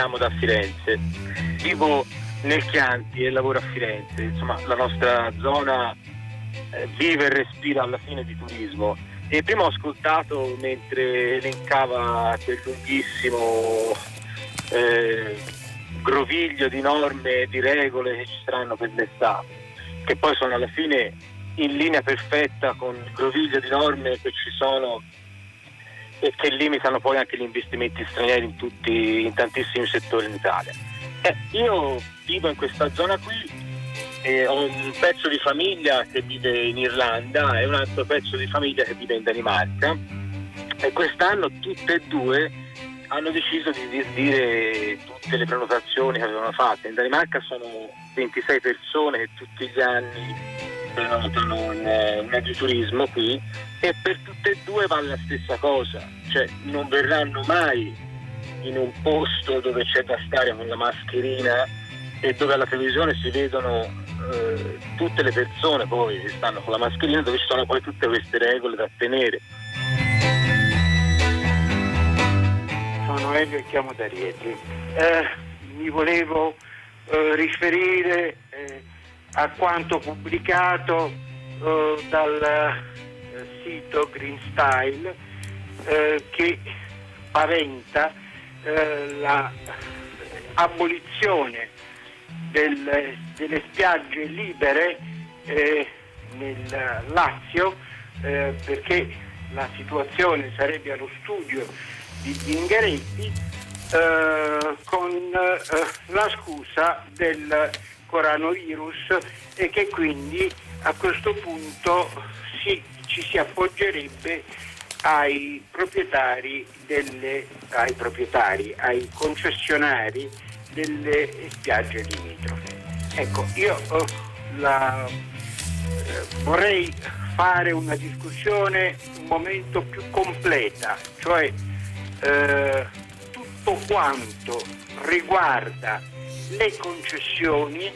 Chiamo da Firenze. Vivo nel Chianti e lavoro a Firenze. Insomma, la nostra zona eh, vive e respira alla fine di turismo. E prima ho ascoltato mentre elencava quel lunghissimo eh, groviglio di norme e di regole che ci saranno per l'estate, che poi sono alla fine in linea perfetta con il groviglio di norme che ci sono e che limitano poi anche gli investimenti stranieri in, tutti, in tantissimi settori in Italia. Eh, io vivo in questa zona qui e ho un pezzo di famiglia che vive in Irlanda e un altro pezzo di famiglia che vive in Danimarca e quest'anno tutte e due hanno deciso di disdire tutte le prenotazioni che avevano fatto. In Danimarca sono 26 persone che tutti gli anni prenotano un, un agriturismo qui e per tutte e due vale la stessa cosa, cioè non verranno mai in un posto dove c'è da stare con la mascherina e dove alla televisione si vedono eh, tutte le persone poi che stanno con la mascherina, dove ci sono poi tutte queste regole da tenere. Sono Elio e chiamo da Rieti. Eh, mi volevo eh, riferire eh, a quanto pubblicato eh, dal sito Green Style eh, che paventa eh, l'abolizione del, delle spiagge libere eh, nel Lazio eh, perché la situazione sarebbe allo studio di Zingaretti eh, con eh, la scusa del coronavirus e che quindi a questo punto si ci si appoggerebbe ai proprietari, delle, ai, proprietari ai concessionari delle spiagge limitrofe. Ecco, io oh, la, eh, vorrei fare una discussione un momento più completa, cioè eh, tutto quanto riguarda le concessioni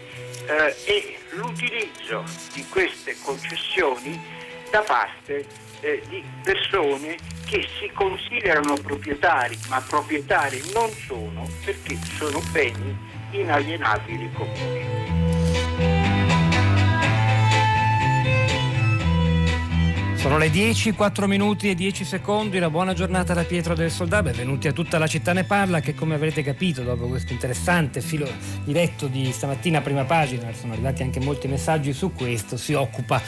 eh, e l'utilizzo di queste concessioni da parte eh, di persone che si considerano proprietari, ma proprietari non sono perché sono beni inalienabili comuni. Sono le 10, 4 minuti e 10 secondi, una buona giornata da Pietro del Soldato, benvenuti a tutta la città ne parla che come avrete capito dopo questo interessante filo diretto di stamattina prima pagina, sono arrivati anche molti messaggi su questo, si occupa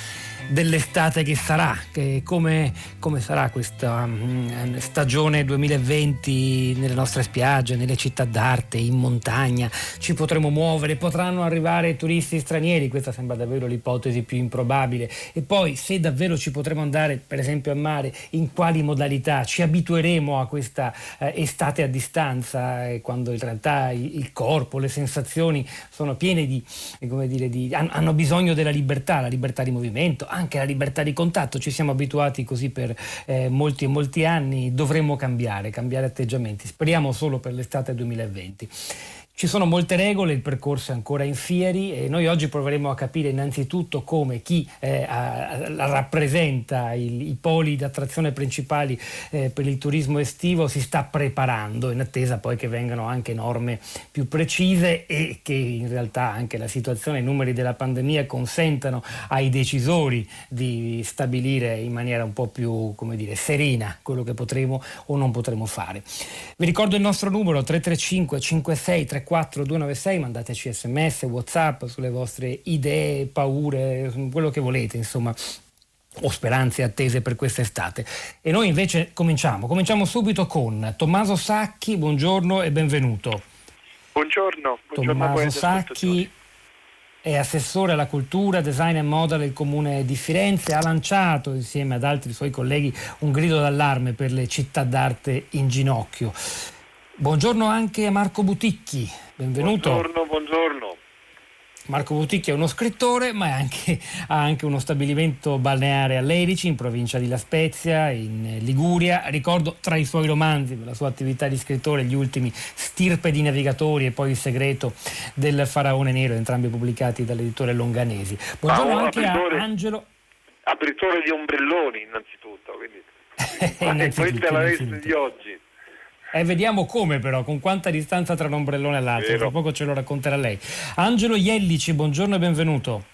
dell'estate che sarà, che come, come, sarà questa um, stagione 2020 nelle nostre spiagge, nelle città d'arte, in montagna, ci potremo muovere, potranno arrivare turisti stranieri, questa sembra davvero l'ipotesi più improbabile. E poi se davvero ci potremo andare per esempio a mare, in quali modalità, ci abitueremo a questa eh, estate a distanza? Eh, quando in realtà il, il, corpo, le sensazioni sono piene di, come dire, di, hanno bisogno della libertà, la libertà di movimento, anche la libertà di contatto, ci siamo abituati così per eh, molti e molti anni, dovremmo cambiare, cambiare atteggiamenti, speriamo solo per l'estate 2020. Ci sono molte regole, il percorso è ancora in fieri e noi oggi proveremo a capire innanzitutto come chi eh, a, a, rappresenta il, i poli di attrazione principali eh, per il turismo estivo si sta preparando in attesa poi che vengano anche norme più precise e che in realtà anche la situazione, i numeri della pandemia consentano ai decisori di stabilire in maniera un po' più come dire, serena quello che potremo o non potremo fare. Vi ricordo il nostro numero 335 56 34 296, mandateci sms, whatsapp sulle vostre idee, paure, quello che volete, insomma o speranze attese per quest'estate. E noi invece cominciamo, cominciamo subito con Tommaso Sacchi, buongiorno e benvenuto. Buongiorno, buongiorno Tommaso Sacchi è assessore alla cultura, design e moda del comune di Firenze, ha lanciato insieme ad altri suoi colleghi un grido d'allarme per le città d'arte in ginocchio. Buongiorno anche a Marco Buticchi, benvenuto. Buongiorno, buongiorno. Marco Buticchi è uno scrittore, ma anche, ha anche uno stabilimento balneare a Lerici, in provincia di La Spezia, in Liguria. Ricordo tra i suoi romanzi, per la sua attività di scrittore, gli ultimi Stirpe di navigatori e poi Il segreto del faraone nero, entrambi pubblicati dall'editore Longanesi. Buongiorno ah, anche a Angelo. Abritore di ombrelloni, innanzitutto. Quindi. innanzitutto questa è la veste di oggi. E vediamo come però, con quanta distanza tra un ombrellone e l'altro, tra poco ce lo racconterà lei. Angelo Iellici, buongiorno e benvenuto.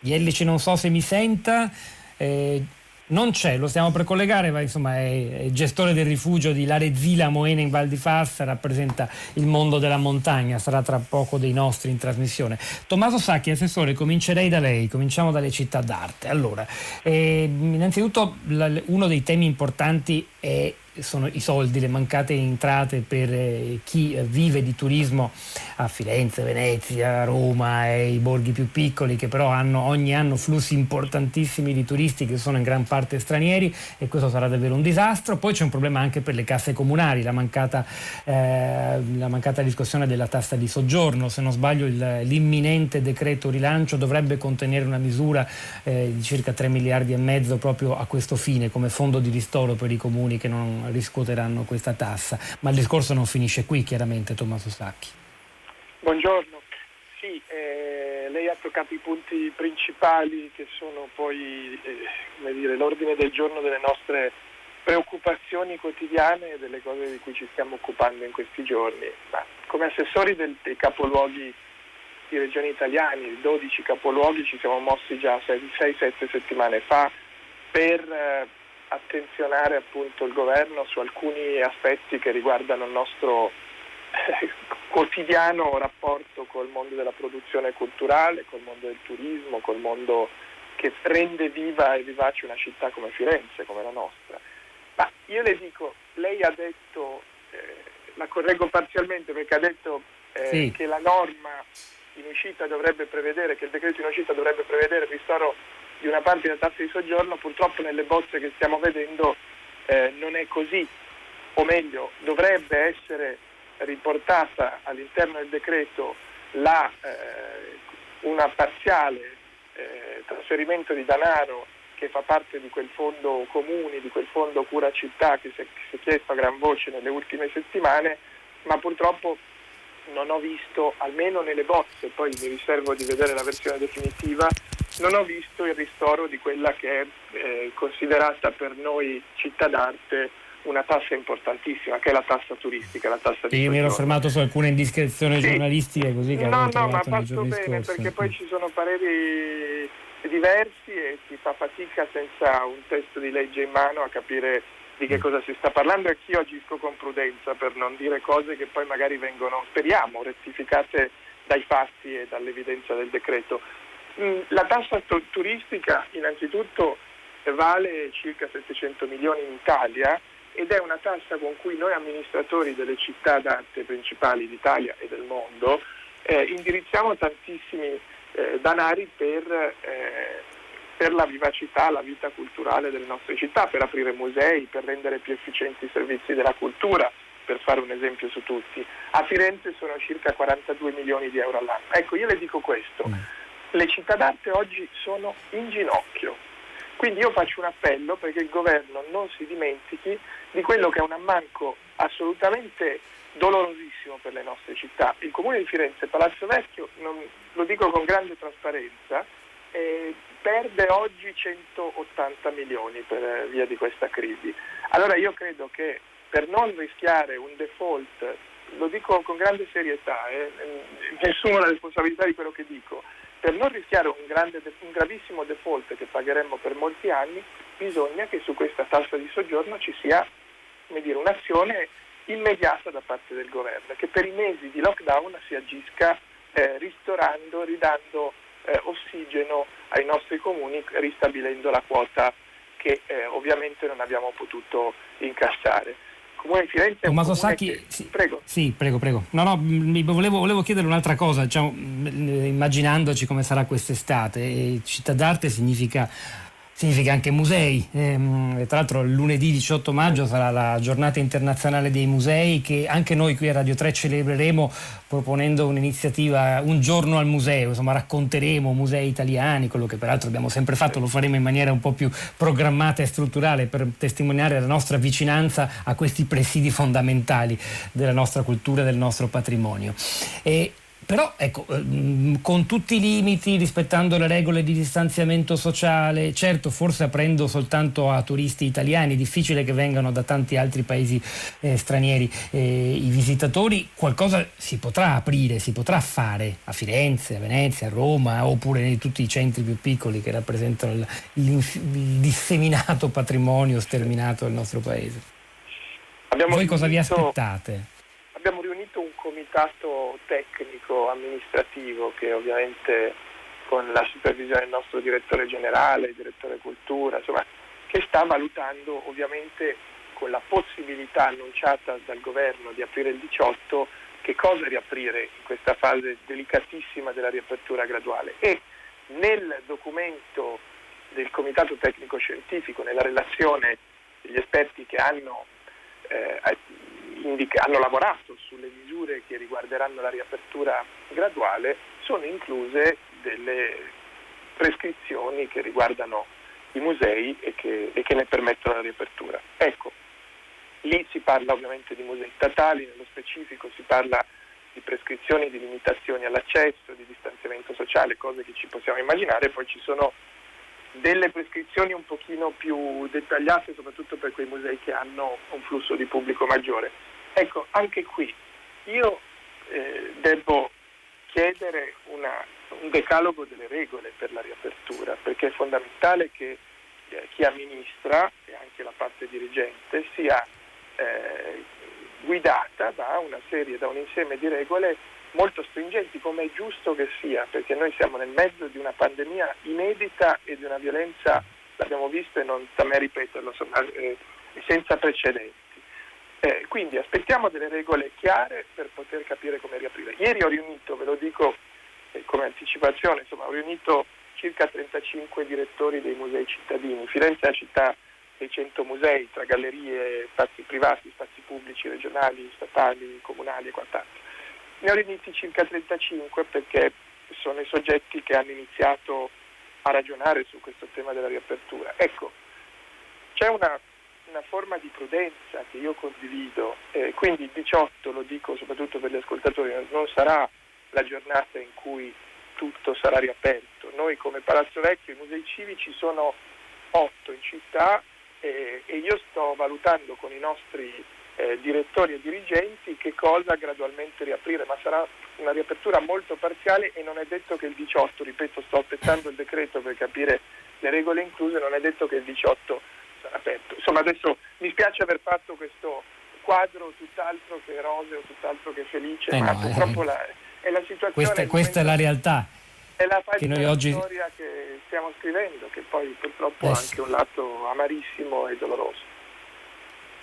Iellici non so se mi senta. Eh, non c'è, lo stiamo per collegare, ma insomma è, è gestore del rifugio di Larezila Moena in Val di Fassa, rappresenta il mondo della montagna, sarà tra poco dei nostri in trasmissione. Tommaso Sacchi, assessore, comincerei da lei, cominciamo dalle città d'arte. Allora, eh, innanzitutto la, uno dei temi importanti è sono i soldi, le mancate entrate per eh, chi vive di turismo a Firenze, Venezia, Roma e i borghi più piccoli che però hanno ogni anno flussi importantissimi di turisti che sono in gran parte stranieri e questo sarà davvero un disastro. Poi c'è un problema anche per le casse comunali, la mancata, eh, la mancata discussione della tassa di soggiorno. Se non sbaglio il, l'imminente decreto rilancio dovrebbe contenere una misura eh, di circa 3 miliardi e mezzo proprio a questo fine come fondo di ristoro per i comuni che non riscuoteranno questa tassa. Ma il discorso non finisce qui, chiaramente, Tommaso Sacchi. Buongiorno. Sì, eh, lei ha toccato i punti principali che sono poi eh, dire, l'ordine del giorno delle nostre preoccupazioni quotidiane e delle cose di cui ci stiamo occupando in questi giorni. Ma come assessori del, dei capoluoghi di regioni italiani, 12 capoluoghi, ci siamo mossi già 6-7 settimane fa per eh, attenzionare appunto il governo su alcuni aspetti che riguardano il nostro eh, quotidiano rapporto col mondo della produzione culturale, col mondo del turismo, col mondo che rende viva e vivace una città come Firenze, come la nostra. Ma io le dico, lei ha detto, eh, la correggo parzialmente perché ha detto eh, sì. che la norma in uscita dovrebbe prevedere, che il decreto in uscita dovrebbe prevedere il ristoro di una parte della tassa di soggiorno, purtroppo nelle bozze che stiamo vedendo eh, non è così, o meglio, dovrebbe essere riportata all'interno del decreto la, eh, una parziale eh, trasferimento di denaro che fa parte di quel fondo comuni, di quel fondo cura città che si è, si è chiesto a gran voce nelle ultime settimane, ma purtroppo non ho visto, almeno nelle bozze, poi mi riservo di vedere la versione definitiva, non ho visto il ristoro di quella che è eh, considerata per noi città d'arte una tassa importantissima, che è la tassa turistica, la tassa di Sì, mi ero fermato su alcune indiscrezioni sì. giornalistiche così che No, no, ma ha fatto bene scorsi. perché poi ci sono pareri diversi e si fa fatica senza un testo di legge in mano a capire di che mm. cosa si sta parlando e anch'io agisco con prudenza per non dire cose che poi magari vengono, speriamo, rettificate dai fatti e dall'evidenza del decreto. Mm, la tassa turistica innanzitutto vale circa 700 milioni in Italia ed è una tassa con cui noi amministratori delle città d'arte principali d'Italia e del mondo eh, indirizziamo tantissimi eh, danari per, eh, per, la vivacità, la vita culturale delle nostre città, per aprire musei, per rendere più efficienti i servizi della cultura, per fare un esempio su tutti. A Firenze sono circa 42 milioni di euro all'anno. Ecco, io le dico questo. Le città d'arte oggi sono in ginocchio. Quindi io faccio un appello perché il governo non si dimentichi di quello che è un ammanco assolutamente dolorosissimo per le nostre città. Il comune di Firenze, Palazzo Vecchio, non, lo dico con grande trasparenza, eh, perde oggi 180 milioni per via di questa crisi. Allora io credo che per non rischiare un default, lo dico con grande serietà, eh, nessuno ha la responsabilità di quello che dico, per non rischiare un, grande, un gravissimo default che pagheremmo per molti anni, bisogna che su questa tassa di soggiorno ci sia dire, un'azione immediata da parte del governo, che per i mesi di lockdown si agisca eh, ristorando, ridando eh, ossigeno ai nostri comuni, ristabilendo la quota che eh, ovviamente non abbiamo potuto incassare. Comune di Firenze Tommaso Sacchi, che... sì, prego. Sì, prego, prego. No, no, volevo, volevo chiedere un'altra cosa, diciamo, immaginandoci come sarà quest'estate. Città d'arte significa significa anche musei. Ehm, tra l'altro lunedì 18 maggio sarà la giornata internazionale dei musei che anche noi qui a Radio 3 celebreremo proponendo un'iniziativa Un giorno al museo, insomma racconteremo musei italiani, quello che peraltro abbiamo sempre fatto, lo faremo in maniera un po' più programmata e strutturale per testimoniare la nostra vicinanza a questi presidi fondamentali della nostra cultura e del nostro patrimonio. E però ecco, ehm, con tutti i limiti, rispettando le regole di distanziamento sociale, certo forse aprendo soltanto a turisti italiani, difficile che vengano da tanti altri paesi eh, stranieri eh, i visitatori, qualcosa si potrà aprire, si potrà fare a Firenze, a Venezia, a Roma oppure in tutti i centri più piccoli che rappresentano il, il, il disseminato patrimonio sterminato del nostro paese. Abbiamo Voi cosa vi aspettate? Abbiamo riunito un comitato tecnico amministrativo che ovviamente con la supervisione del nostro direttore generale, direttore cultura, insomma, che sta valutando ovviamente con la possibilità annunciata dal governo di aprire il 18 che cosa riaprire in questa fase delicatissima della riapertura graduale. E nel documento del comitato tecnico scientifico, nella relazione degli esperti che hanno eh, indica- hanno lavorato sulle misure che riguarderanno la riapertura graduale, sono incluse delle prescrizioni che riguardano i musei e che, e che ne permettono la riapertura. Ecco, lì si parla ovviamente di musei statali, nello specifico si parla di prescrizioni, di limitazioni all'accesso, di distanziamento sociale, cose che ci possiamo immaginare, poi ci sono delle prescrizioni un pochino più dettagliate, soprattutto per quei musei che hanno un flusso di pubblico maggiore. Ecco, anche qui io eh, devo chiedere una, un decalogo delle regole per la riapertura, perché è fondamentale che eh, chi amministra e anche la parte dirigente sia eh, guidata da una serie, da un insieme di regole molto stringenti, come è giusto che sia, perché noi siamo nel mezzo di una pandemia inedita e di una violenza, l'abbiamo visto e non sta me ripeterlo, eh, senza precedenti. Eh, quindi aspettiamo delle regole chiare per poter capire come riaprire. Ieri ho riunito, ve lo dico eh, come anticipazione, insomma, ho riunito circa 35 direttori dei musei cittadini. Firenze è la città dei 100 musei, tra gallerie, spazi privati, spazi pubblici, regionali, statali, comunali e quant'altro. Ne ho riuniti circa 35 perché sono i soggetti che hanno iniziato a ragionare su questo tema della riapertura. Ecco, c'è una una forma di prudenza che io condivido, eh, quindi il 18, lo dico soprattutto per gli ascoltatori, non sarà la giornata in cui tutto sarà riaperto. Noi come Palazzo Vecchio, i musei civici sono otto in città eh, e io sto valutando con i nostri eh, direttori e dirigenti che cosa gradualmente riaprire, ma sarà una riapertura molto parziale e non è detto che il 18, ripeto, sto aspettando il decreto per capire le regole incluse, non è detto che il 18 aperto. Insomma adesso mi spiace aver fatto questo quadro tutt'altro che roseo, tutt'altro che felice, eh ma no, purtroppo eh, la, è la situazione. Questa, questa è la realtà. È la che noi oggi... storia che stiamo scrivendo, che poi purtroppo eh, ha anche un lato amarissimo e doloroso.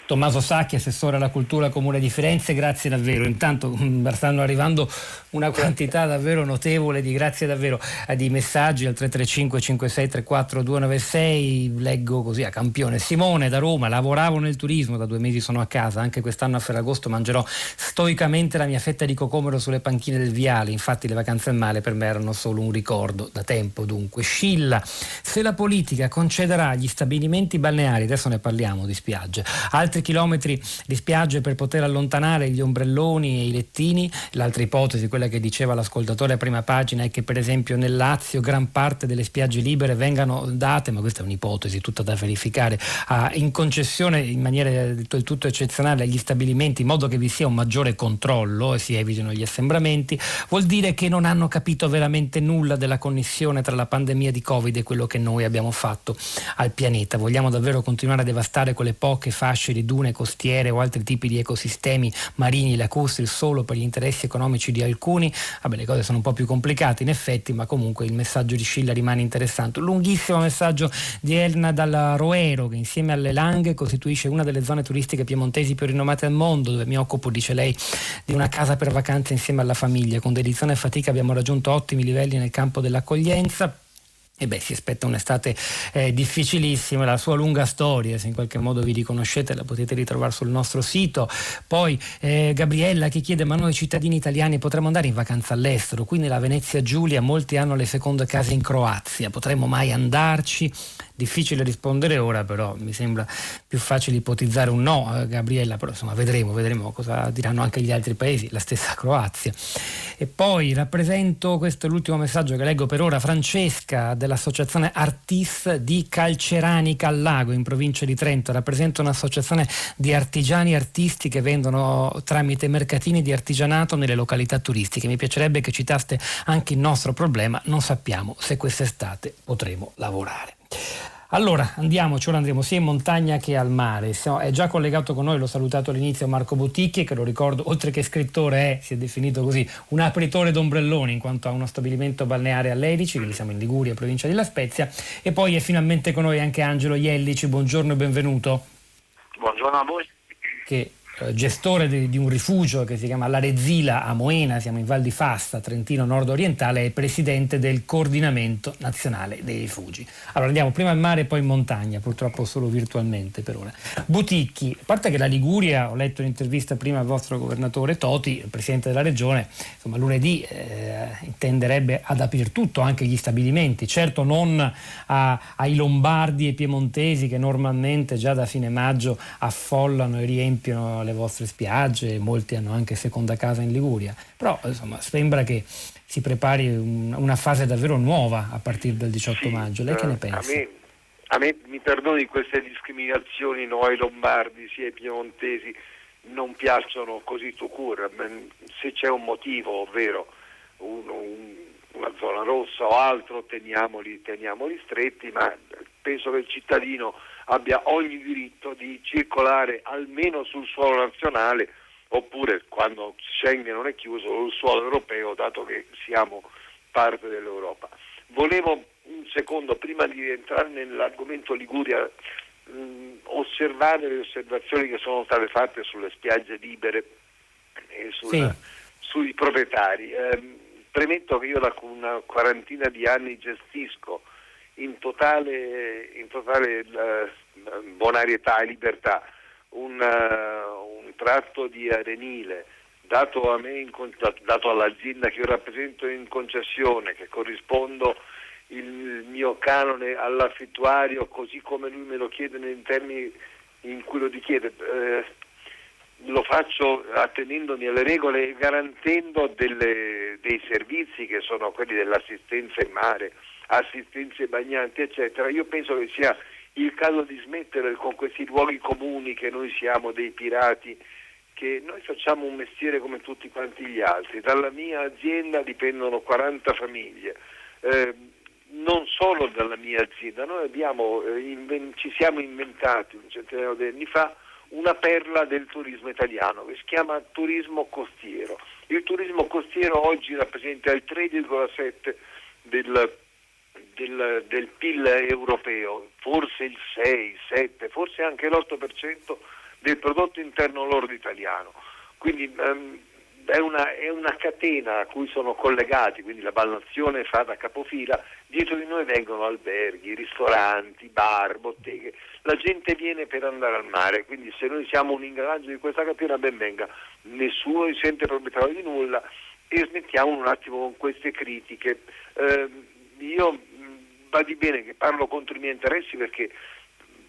Tommaso Sacchi, assessore alla cultura comune di Firenze, grazie davvero. Intanto mm, stanno arrivando una quantità davvero notevole di grazie davvero di messaggi al 335 5634 296. Leggo così a campione. Simone da Roma, lavoravo nel turismo, da due mesi sono a casa, anche quest'anno a Ferragosto mangerò stoicamente la mia fetta di cocomero sulle panchine del viale. Infatti le vacanze al mare per me erano solo un ricordo, da tempo dunque. Scilla, se la politica concederà agli stabilimenti balneari, adesso ne parliamo di spiagge, altri altri chilometri di spiagge per poter allontanare gli ombrelloni e i lettini. L'altra ipotesi, quella che diceva l'ascoltatore a prima pagina, è che per esempio nel Lazio gran parte delle spiagge libere vengano date, ma questa è un'ipotesi tutta da verificare, a, in concessione in maniera del tutto eccezionale agli stabilimenti in modo che vi sia un maggiore controllo e si evitino gli assembramenti, vuol dire che non hanno capito veramente nulla della connessione tra la pandemia di Covid e quello che noi abbiamo fatto al pianeta. Vogliamo davvero continuare a devastare quelle poche fasce di dune costiere o altri tipi di ecosistemi marini lacustri solo per gli interessi economici di alcuni, vabbè le cose sono un po' più complicate in effetti, ma comunque il messaggio di Scilla rimane interessante. Un lunghissimo messaggio di Elna dal Roero che insieme alle Langhe costituisce una delle zone turistiche piemontesi più rinomate al mondo, dove mi occupo, dice lei, di una casa per vacanze insieme alla famiglia. Con dedizione e fatica abbiamo raggiunto ottimi livelli nel campo dell'accoglienza e beh, si aspetta un'estate eh, difficilissima, la sua lunga storia, se in qualche modo vi riconoscete la potete ritrovare sul nostro sito. Poi eh, Gabriella che chiede, ma noi cittadini italiani potremmo andare in vacanza all'estero? Qui nella Venezia Giulia molti hanno le seconde case in Croazia, potremmo mai andarci? Difficile rispondere ora, però mi sembra più facile ipotizzare un no, eh, Gabriella, però insomma vedremo, vedremo cosa diranno anche gli altri paesi, la stessa Croazia. E poi rappresento, questo è l'ultimo messaggio che leggo per ora, Francesca dell'associazione Artis di Calceranica al Lago in provincia di Trento, rappresento un'associazione di artigiani artisti che vendono tramite mercatini di artigianato nelle località turistiche. Mi piacerebbe che citaste anche il nostro problema, non sappiamo se quest'estate potremo lavorare. Allora andiamoci, ora andremo sia in montagna che al mare. È già collegato con noi, l'ho salutato all'inizio Marco Boticchi, che lo ricordo, oltre che scrittore è, si è definito così, un apritore d'ombrelloni in quanto ha uno stabilimento balneare a Ledici, quindi siamo in Liguria, provincia di La Spezia. E poi è finalmente con noi anche Angelo Iellici, buongiorno e benvenuto. Buongiorno a voi. Che eh, gestore di, di, un rifugio che si chiama L'Arezila a Moena, siamo in Val di Fasta, Trentino nord-orientale, e presidente del coordinamento nazionale dei rifugi. Allora andiamo prima in mare e poi in montagna, purtroppo solo virtualmente per ora. Buticchi, a parte che la Liguria, ho letto un'intervista prima al vostro governatore Toti, presidente della regione, insomma lunedì eh, intenderebbe ad aprire tutto, anche gli stabilimenti, certo non a, ai lombardi e piemontesi che normalmente già da fine maggio affollano e riempiono le le vostre spiagge, molti hanno anche seconda casa in Liguria, però insomma sembra che si prepari un, una fase davvero nuova a partire dal 18 sì, maggio. Lei che ne pensa? A me, a me, mi perdoni queste discriminazioni, no, ai lombardi sia ai piemontesi, non piacciono così tu cura. Se c'è un motivo, ovvero un, un, una zona rossa o altro, teniamoli, teniamoli stretti, ma penso che il cittadino abbia ogni diritto di circolare almeno sul suolo nazionale oppure quando Schengen non è chiuso sul suolo europeo dato che siamo parte dell'Europa. Volevo un secondo prima di entrare nell'argomento Liguria mh, osservare le osservazioni che sono state fatte sulle spiagge libere e sul, sì. sui proprietari. Eh, premetto che io da una quarantina di anni gestisco in totale, in totale uh, bonarietà e libertà un, uh, un, tratto di arenile dato, me dato all'azienda che io rappresento in concessione, che corrispondo il mio canone all'affittuario così come lui me lo chiede nei termini in cui lo richiede. Eh, lo faccio attenendomi alle regole e garantendo delle, dei servizi che sono quelli dell'assistenza in mare, assistenze bagnanti, eccetera, io penso che sia il caso di smettere con questi luoghi comuni che noi siamo dei pirati, che noi facciamo un mestiere come tutti quanti gli altri. Dalla mia azienda dipendono 40 famiglie. Eh, non solo dalla mia azienda, noi abbiamo, eh, inven- ci siamo inventati un centinaio di anni fa una perla del turismo italiano che si chiama turismo costiero. Il turismo costiero oggi rappresenta il 3,7 del del, del, PIL europeo, forse il 6, 7, forse anche l'8% del prodotto interno lordo italiano. Quindi um, è, una, è, una, catena a cui sono collegati, quindi la balnazione fa da capofila, dietro di noi vengono alberghi, ristoranti, bar, botteghe, la gente viene per andare al mare, quindi se noi siamo un ingranaggio di questa catena ben venga, nessuno si sente proprietario di nulla e smettiamo un attimo con queste critiche. Eh, io va di bene che parlo contro i miei interessi perché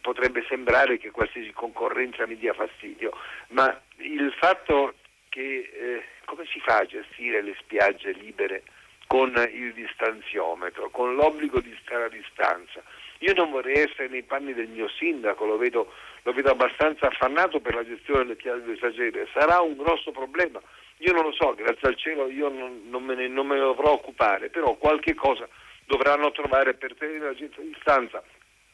potrebbe sembrare che qualsiasi concorrenza mi dia fastidio, ma il fatto che eh, come si fa a gestire le spiagge libere con il distanziometro, con l'obbligo di stare a distanza? Io non vorrei essere nei panni del mio sindaco, lo vedo, lo vedo abbastanza affannato per la gestione delle spiagge delle spiagge sarà un grosso problema. Io non lo so, grazie al cielo io non, non, me, ne, non me ne dovrò occupare, però qualche cosa dovranno trovare per tenere la gente a distanza.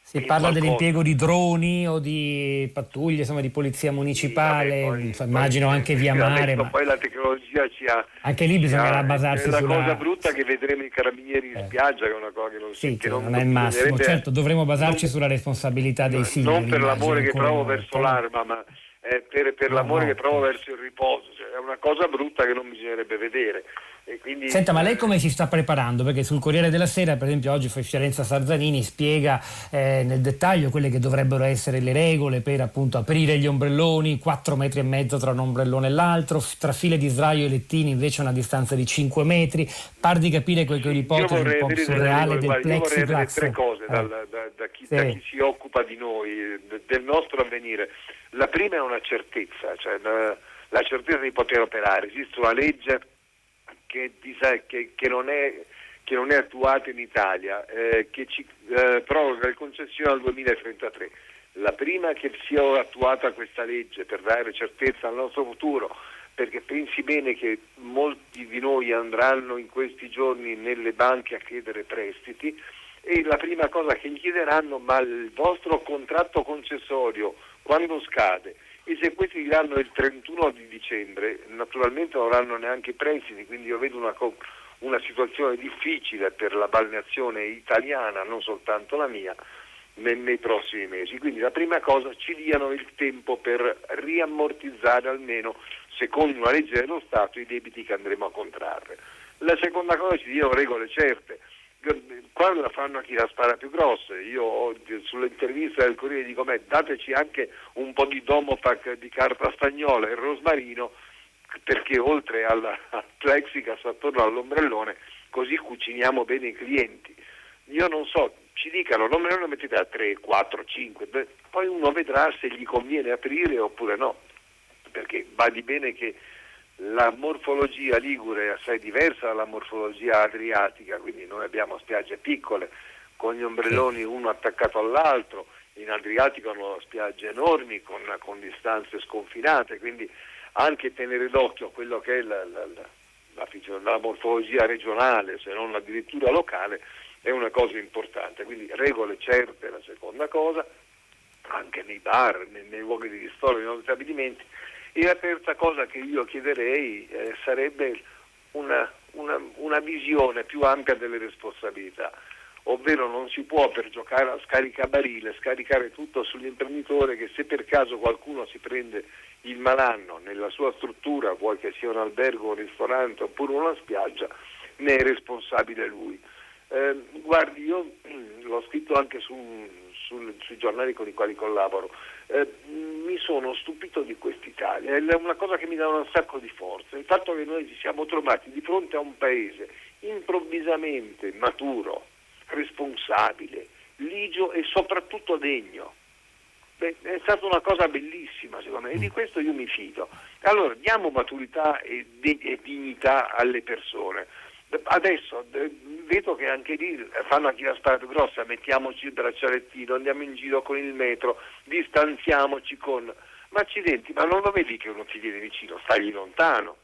Si parla qualcosa. dell'impiego di droni o di pattuglie, insomma di polizia municipale, sì, vabbè, immagino anche via mare. Ma... Poi la tecnologia ci ha... Anche lì bisognerà basarsi sulla... È la cosa brutta che vedremo i carabinieri in eh. spiaggia, che è una cosa che non, sì, che non, non è il massimo. Certo, dovremo basarci non, sulla responsabilità dei singoli. Non per l'amore che provo verso l'arma, ma eh, per, per no, l'amore no, che provo verso il riposo. Cioè, è una cosa brutta che non bisognerebbe vedere. Quindi, Senta, ma lei come si sta preparando? Perché sul Corriere della Sera, per esempio, oggi Fiorenza Sarzanini spiega eh, nel dettaglio quelle che dovrebbero essere le regole per appunto aprire gli ombrelloni, 4 metri e mezzo tra un ombrellone e l'altro, tra file di sdraio e lettini invece una distanza di 5 metri, par di capire quel che l'ipotesi un po' surreale del plexiglass. tre cose ah. dal, da, da, chi, sì. da, chi, si occupa di noi, del nostro avvenire. La prima è una certezza, cioè la, la certezza di poter operare. Esiste una legge che, che, che, non, è, che non, è, attuata in Italia, eh, che ci eh, proroga le concessioni al 2033. La prima che sia attuata questa legge per dare certezza al nostro futuro, perché pensi bene che molti di noi andranno in questi giorni nelle banche a chiedere prestiti e la prima cosa che gli chiederanno ma il vostro contratto concessorio quando scade? E se questi diranno il 31 di dicembre, naturalmente non avranno neanche i prestiti, quindi io vedo una, una situazione difficile per la balneazione italiana, non soltanto la mia, nei, nei, prossimi mesi. Quindi la prima cosa ci diano il tempo per riammortizzare almeno, secondo una legge dello Stato, i debiti che andremo a contrarre. La seconda cosa ci diano regole certe quando la fanno a chi la spara più grossa. Io sull'intervista del Corriere dico, beh, dateci anche un po' di domopac di carta stagnola e rosmarino, perché oltre al plexicas attorno all'ombrellone, così cuciniamo bene i clienti. Io non so, ci dicano, non me lo mettete a 3, 4, 5, poi uno vedrà se gli conviene aprire oppure no, perché va di bene che la morfologia ligure è assai diversa dalla morfologia adriatica, quindi noi abbiamo spiagge piccole con gli ombrelloni uno attaccato all'altro, in Adriatico hanno spiagge enormi con, con distanze sconfinate, quindi anche tenere d'occhio quello che è la, la, la, la, morfologia regionale, se non addirittura locale, è una cosa importante. Quindi regole certe è la seconda cosa, anche nei bar, nei, nei luoghi di ristoro, nei nostri stabilimenti, e la terza cosa che io chiederei eh, sarebbe una, una, una visione più ampia delle responsabilità ovvero non si può per giocare a scaricabarile scaricare tutto sull'imprenditore che se per caso qualcuno si prende il malanno nella sua struttura, vuoi che sia un albergo, un ristorante oppure una spiaggia, ne è responsabile lui. Eh, guardi, io l'ho scritto anche su, sul, sui giornali con i quali collaboro, eh, mi sono stupito di quest'Italia, è una cosa che mi dà un sacco di forza, il fatto che noi ci siamo trovati di fronte a un paese improvvisamente maturo, responsabile, ligio e soprattutto degno. Beh, è stata una cosa bellissima secondo me e di questo io mi fido. Allora diamo maturità e, de- e dignità alle persone. Adesso vedo che anche lì fanno anche la strada più grossa, mettiamoci il braccialettino, andiamo in giro con il metro, distanziamoci con... Ma accidenti, ma non lo vedi che uno ti viene vicino, stagli lontano.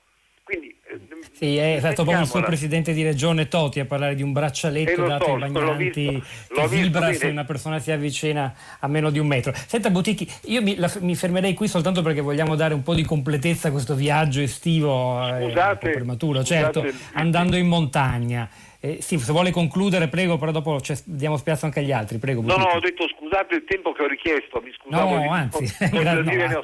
Quindi, eh, sì, è stato proprio il suo presidente di regione Toti a parlare di un braccialetto dato ai bagnanti visto, che vibra se una persona si avvicina a meno di un metro. Senta Botichi, io mi, la, mi, fermerei qui soltanto perché vogliamo dare un po' di completezza a questo viaggio estivo scusate, eh, un po' prematuro, certo, scusate, andando in montagna. Eh, sì, se vuole concludere, prego, però dopo diamo spazio anche agli altri. Prego, no, no, ho detto scusate il tempo che ho richiesto, mi scusavo no, anzi, no, dire.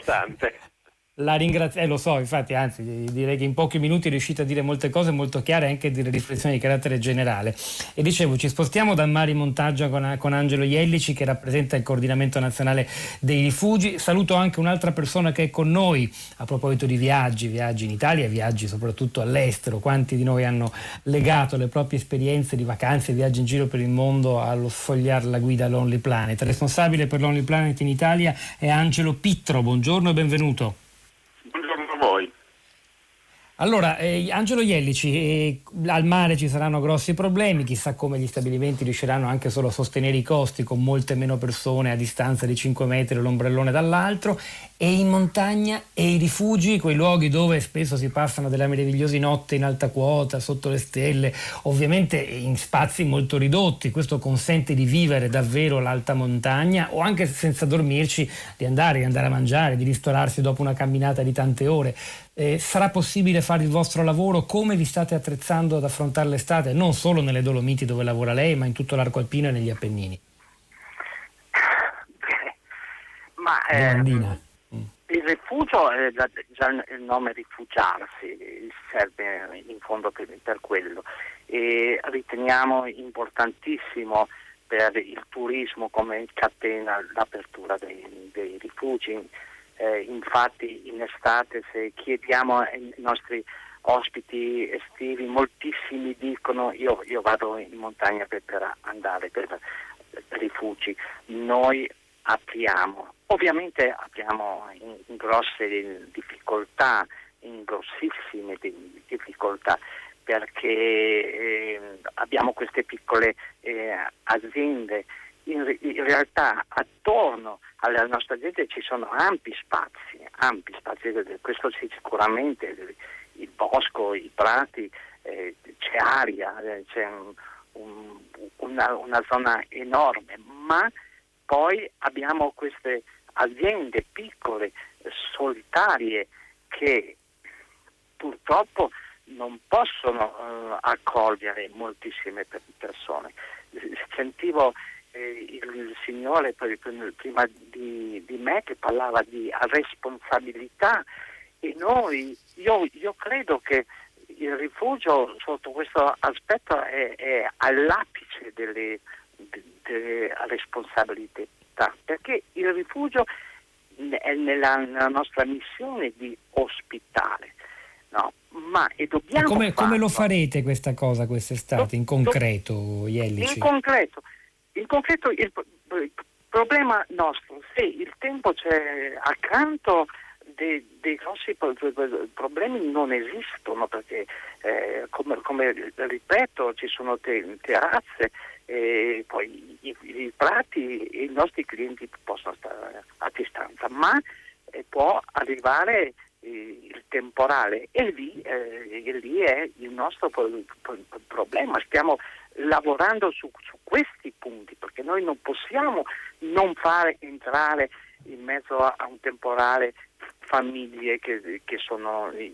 La ringrazio, eh, lo so, infatti, anzi, direi che in pochi minuti è riuscita a dire molte cose molto chiare e anche dire riflessioni di carattere generale. E dicevo, ci spostiamo da Mari Montaggia con, con Angelo Iellici che rappresenta il coordinamento nazionale dei rifugi. Saluto anche un'altra persona che è con noi a proposito di viaggi, viaggi in Italia e viaggi soprattutto all'estero. Quanti di noi hanno legato le proprie esperienze di vacanze e viaggi in giro per il mondo allo sfogliare la guida Lonely Planet? Responsabile per Lonely Planet in Italia è Angelo Pittro. Buongiorno e benvenuto. Allora, eh, Angelo Iellici, eh, al mare ci saranno grossi problemi, chissà come gli stabilimenti riusciranno anche solo a sostenere i costi con molte meno persone a distanza di 5 metri l'ombrellone dall'altro e in montagna e i rifugi, quei luoghi dove spesso si passano delle meravigliose notti in alta quota, sotto le stelle, ovviamente in spazi molto ridotti, questo consente di vivere davvero l'alta montagna o anche senza dormirci di andare, di andare a mangiare, di ristorarsi dopo una camminata di tante ore. Eh, sarà possibile fare il vostro lavoro come vi state attrezzando ad affrontare l'estate, non solo nelle Dolomiti dove lavora lei, ma in tutto l'arco alpino e negli Appennini? Ma, eh, il rifugio, eh, già il nome rifugiarsi serve in fondo per, per quello e riteniamo importantissimo per il turismo come catena l'apertura dei, dei rifugi. Eh, infatti in estate se chiediamo ai nostri ospiti estivi, moltissimi dicono io, io vado in montagna per, per andare per, per rifugi. Noi apriamo. Ovviamente abbiamo in, in grosse difficoltà, in grossissime difficoltà, perché eh, abbiamo queste piccole eh, aziende. In, in, realtà attorno alla nostra gente ci sono ampi spazi, ampi spazi, questo sicuramente, il bosco, i prati, eh, c'è aria, eh, c'è un, un, una, una zona enorme, ma poi abbiamo queste aziende piccole, solitarie, che purtroppo non possono uh, accogliere moltissime persone. Sentivo eh, il signore prima di, di, me che parlava di responsabilità e noi, io, io credo che il rifugio sotto questo aspetto è, è all'apice delle, eh, responsabilità, perché il rifugio è nella, nella nostra missione di ospitare. No, ma e dobbiamo come, come, lo farete questa cosa quest'estate in concreto, Iellici? In concreto, in concreto il, problema nostro, se il tempo c'è accanto dei, dei grossi problemi non esistono perché eh, come, come, ripeto ci sono te, terrazze e poi i, i prati i nostri clienti possono stare a distanza, ma eh, può arrivare eh, il temporale e lì, eh, e lì, è il nostro problema. Stiamo lavorando su, su, questi punti perché noi non possiamo non fare entrare in mezzo a, a un temporale famiglie che, che sono in,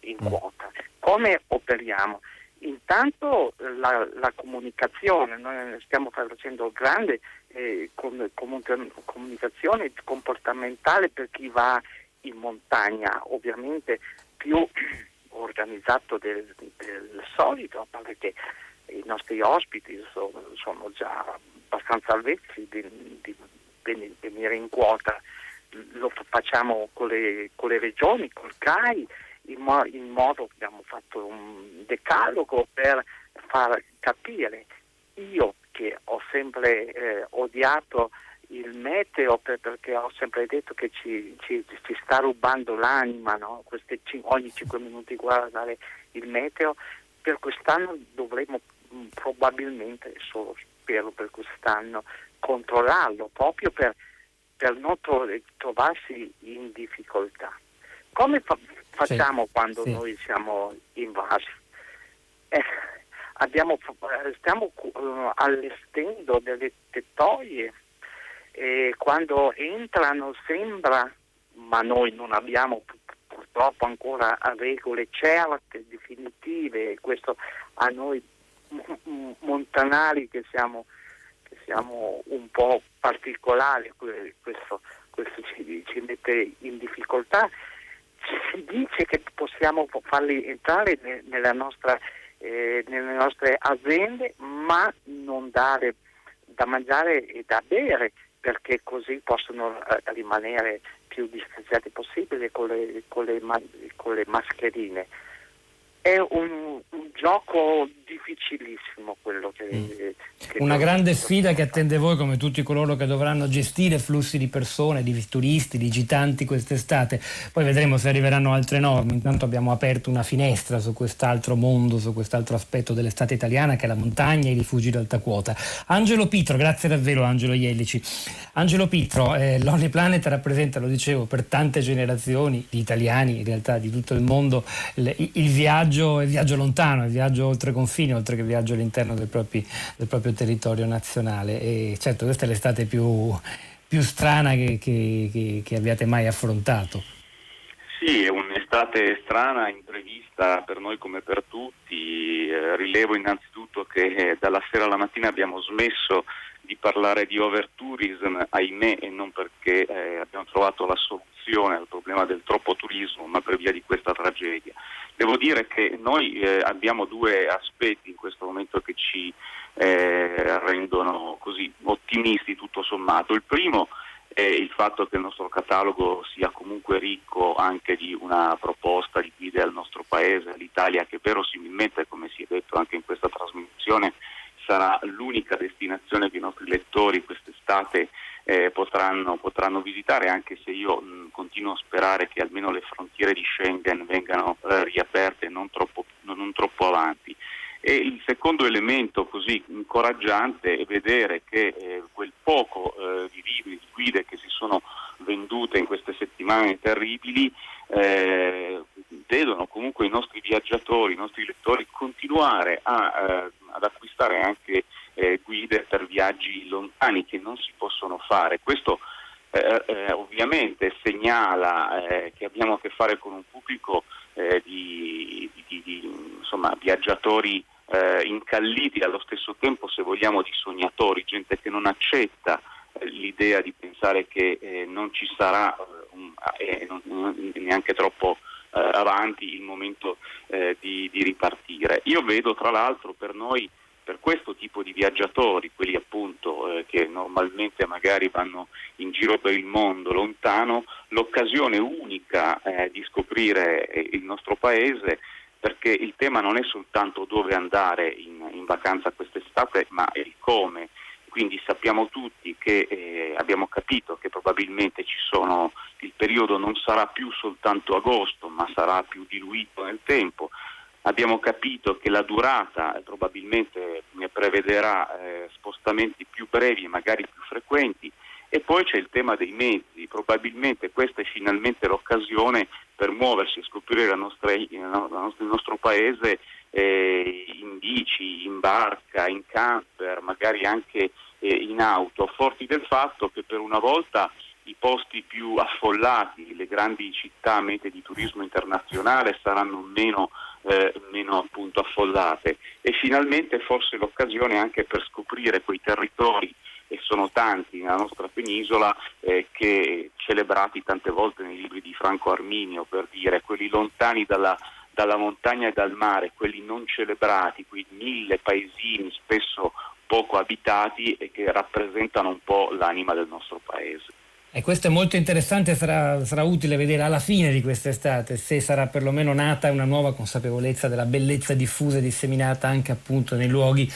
in, mm. quota. Come operiamo? Intanto la, la, comunicazione, noi stiamo facendo grande eh, comunicazione comportamentale per chi va in montagna, ovviamente più organizzato del, del solito, perché i nostri ospiti sono, sono già abbastanza avvezzi di, di, di venire in quota, lo facciamo con le, con le regioni, col CAI, in, mo- in modo che abbiamo fatto un decalogo per far capire. Io che ho sempre eh, odiato il meteo per, perché ho sempre detto che ci, ci, ci sta rubando l'anima no? Queste, ogni 5 minuti guardare il meteo. Per quest'anno dovremo probabilmente solo spero per quest'anno controllarlo proprio per, per non trovarsi in difficoltà come fa- facciamo sì, quando sì. noi siamo invasi? Eh, abbiamo, eh, stiamo uh, allestendo delle tettoie e quando entrano sembra, ma noi non abbiamo purtroppo ancora regole certe, definitive, questo a noi montanari che siamo, che siamo un po' particolari, questo, questo ci, ci mette in difficoltà si dice che possiamo farli entrare nostra, eh, nelle nostre aziende ma non dare da mangiare e da bere perché così possono eh, rimanere più distanziati possibile con le, con le, con le mascherine. È un, un gioco difficilissimo quello che, mm. che una grande sfida che attende voi come tutti coloro che dovranno gestire flussi di persone, di turisti, di gitanti quest'estate. Poi vedremo se arriveranno altre norme. Intanto abbiamo aperto una finestra su quest'altro mondo su quest'altro aspetto dell'estate italiana che è la montagna e i rifugi d'alta quota. Angelo Pitro, grazie davvero Angelo Iellici. Angelo Pitro, eh, Lonely Planet rappresenta, lo dicevo, per tante generazioni di italiani in realtà di tutto il mondo il, il viaggio, il viaggio lontano, il viaggio oltre confini oltre che viaggio all'interno del, proprio, del proprio territorio nazionale. E certo, questa è l'estate più, più strana che, che, che, abbiate mai affrontato. Sì, è un'estate strana, imprevista per noi come per tutti. Eh, rilevo innanzitutto che eh, dalla sera alla mattina abbiamo smesso di parlare di overtourism, ahimè, e non perché eh, abbiamo trovato la soluzione al problema del troppo turismo, ma per via di questa tragedia. Devo dire che noi eh, abbiamo due aspetti in questo momento che ci eh, rendono così ottimisti tutto sommato. Il primo è il fatto che il nostro catalogo sia comunque ricco anche di una proposta di guide al nostro paese, all'Italia, che verosimilmente, come si è detto anche in questa trasmissione, sarà l'unica destinazione che i nostri lettori quest'estate eh, potranno, potranno, visitare, anche se io mh, continuo a sperare che almeno le frontiere di Schengen vengano eh, riaperte non troppo, non troppo avanti. E il secondo elemento così incoraggiante è vedere che eh, quel poco eh, di libri, di guide che si sono vendute in queste settimane terribili eh, vedono comunque i nostri viaggiatori, i nostri lettori continuare a, eh, ad acquistare anche eh, guide per viaggi lontani che non si possono fare. Questo eh, eh, ovviamente segnala eh, che abbiamo a che fare con un pubblico di, di, di insomma, viaggiatori incalliti allo stesso tempo, se vogliamo, di sognatori, gente che non accetta l'idea di pensare che non ci sarà un, non, neanche troppo eh, avanti il momento eh, di, di, ripartire. Io vedo tra l'altro per noi, per questo tipo di viaggiatori, quelli appunto eh, che normalmente magari vanno in giro per il mondo lontano, l'occasione unica eh, di scoprire eh, il nostro paese perché il tema non è soltanto dove andare in, in vacanza quest'estate, ma il come quindi sappiamo tutti che eh, abbiamo capito che probabilmente sono, il periodo non sarà più soltanto agosto, ma sarà più diluito nel tempo. Abbiamo capito che la durata eh, probabilmente prevederà eh, spostamenti più brevi e magari più frequenti e poi c'è il tema dei mezzi, probabilmente questa è finalmente l'occasione per muoversi e scoprire nostra, il nostro paese eh, in bici, in barca, in camper, magari anche eh, in auto, forti del fatto che per una volta i posti più affollati, le grandi città mete di turismo internazionale saranno meno, eh, meno affollate. E finalmente forse l'occasione anche per scoprire quei territori e sono tanti nella nostra penisola eh, che celebrati tante volte nei libri di Franco Arminio per dire quelli lontani dalla, dalla montagna e dal mare, quelli non celebrati, quei mille paesini spesso poco abitati e che rappresentano un po' l'anima del nostro paese. E questo è molto interessante, sarà, sarà, utile vedere alla fine di quest'estate se sarà perlomeno nata una nuova consapevolezza della bellezza diffusa e disseminata anche appunto nei luoghi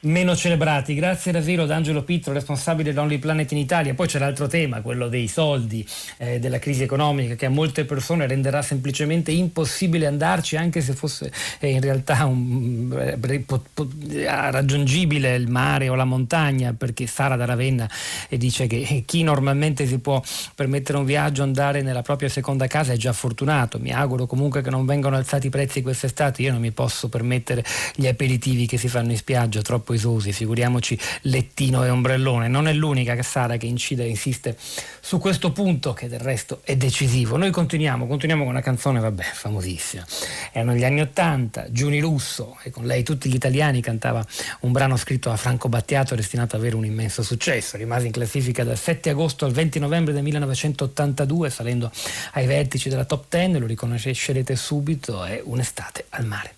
meno celebrati. Grazie davvero ad Angelo Pittro, responsabile dell'Only Planet in Italia. Poi c'è l'altro tema, quello dei soldi, eh, della crisi economica, che a molte persone renderà semplicemente impossibile andarci, anche se fosse eh, in realtà un, eh, po, po, raggiungibile il mare o la montagna, perché Sara da Ravenna eh, dice che eh, chi normalmente si può permettere un viaggio, andare nella propria seconda casa è già fortunato. Mi auguro comunque che non vengano alzati i prezzi quest'estate. Io non mi posso permettere gli aperitivi che si fanno in spiaggia, troppo esosi, figuriamoci lettino e ombrellone. Non è l'unica che Sara che incide e insiste su questo punto, che del resto è decisivo. Noi continuiamo, continuiamo con una canzone, vabbè, famosissima. Erano gli anni Ottanta, Giuni Russo, e con lei tutti gli italiani cantava un brano scritto da Franco Battiato destinato ad avere un immenso successo. Rimase in classifica dal 7 agosto al 20 novembre del 1982, salendo ai vertici della top 10, lo riconoscerete subito, è un'estate al mare.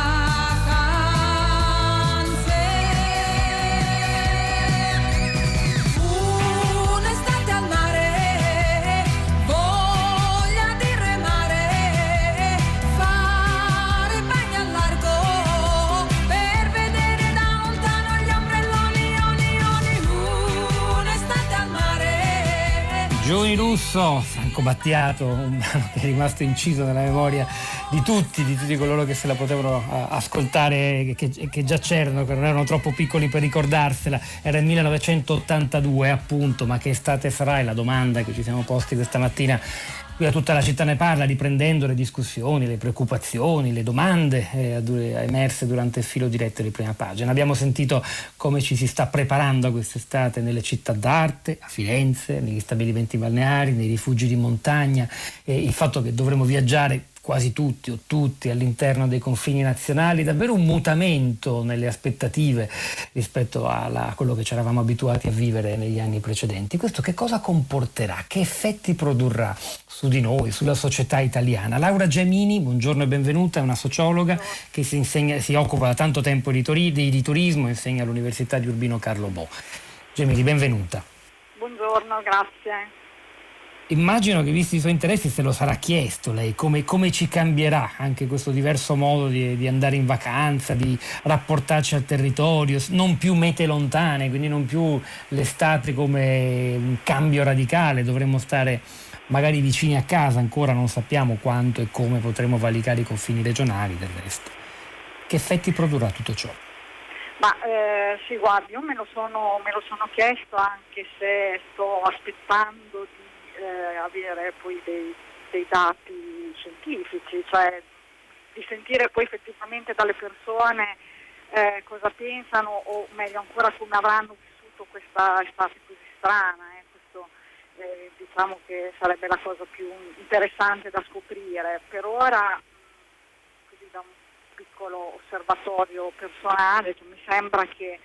Gioni Russo, Franco Battiato, un brano che è rimasto inciso nella memoria di tutti, di tutti coloro che se la potevano eh, ascoltare, che, che già c'erano, che non erano troppo piccoli per ricordarsela. Era il 1982 appunto, ma che estate sarà? È la domanda che ci siamo posti questa mattina qui a tutta la città ne parla, riprendendo le discussioni, le preoccupazioni, le domande eh, emerse durante il filo diretto di prima pagina. Abbiamo sentito come ci si sta preparando quest'estate nelle città d'arte, a Firenze, negli stabilimenti balneari, nei rifugi di montagna, e il fatto che dovremo viaggiare quasi tutti o tutti all'interno dei confini nazionali, davvero un mutamento nelle aspettative rispetto alla- a quello che ci eravamo abituati a vivere negli anni precedenti. Questo che cosa comporterà? Che effetti produrrà su di noi, sulla società italiana? Laura Giamini, buongiorno e benvenuta, è una sociologa che si, insegna- si occupa da tanto tempo di, tori- di- di turismo, insegna all'Università di Urbino Carlo Bo. Gemini, benvenuta. Buongiorno, grazie. Immagino che visti i suoi interessi se lo sarà chiesto lei, come, come ci cambierà anche questo diverso modo di, di andare in vacanza, di rapportarci al territorio, non più mete lontane, quindi non più l'estate come un cambio radicale, dovremmo stare magari vicini a casa, ancora non sappiamo quanto e come potremo valicare i confini regionali del resto. Che effetti produrrà tutto ciò? Ma eh, sì, guardi, io me lo, sono, me lo sono chiesto anche se sto aspettando di eh, avere poi dei, dei dati scientifici, cioè di sentire poi effettivamente dalle persone eh, cosa pensano o meglio ancora come avranno vissuto questa estate così strana. eh. Questo eh, diciamo che sarebbe la cosa più interessante da scoprire. Per ora così da un piccolo osservatorio personale, mi sembra che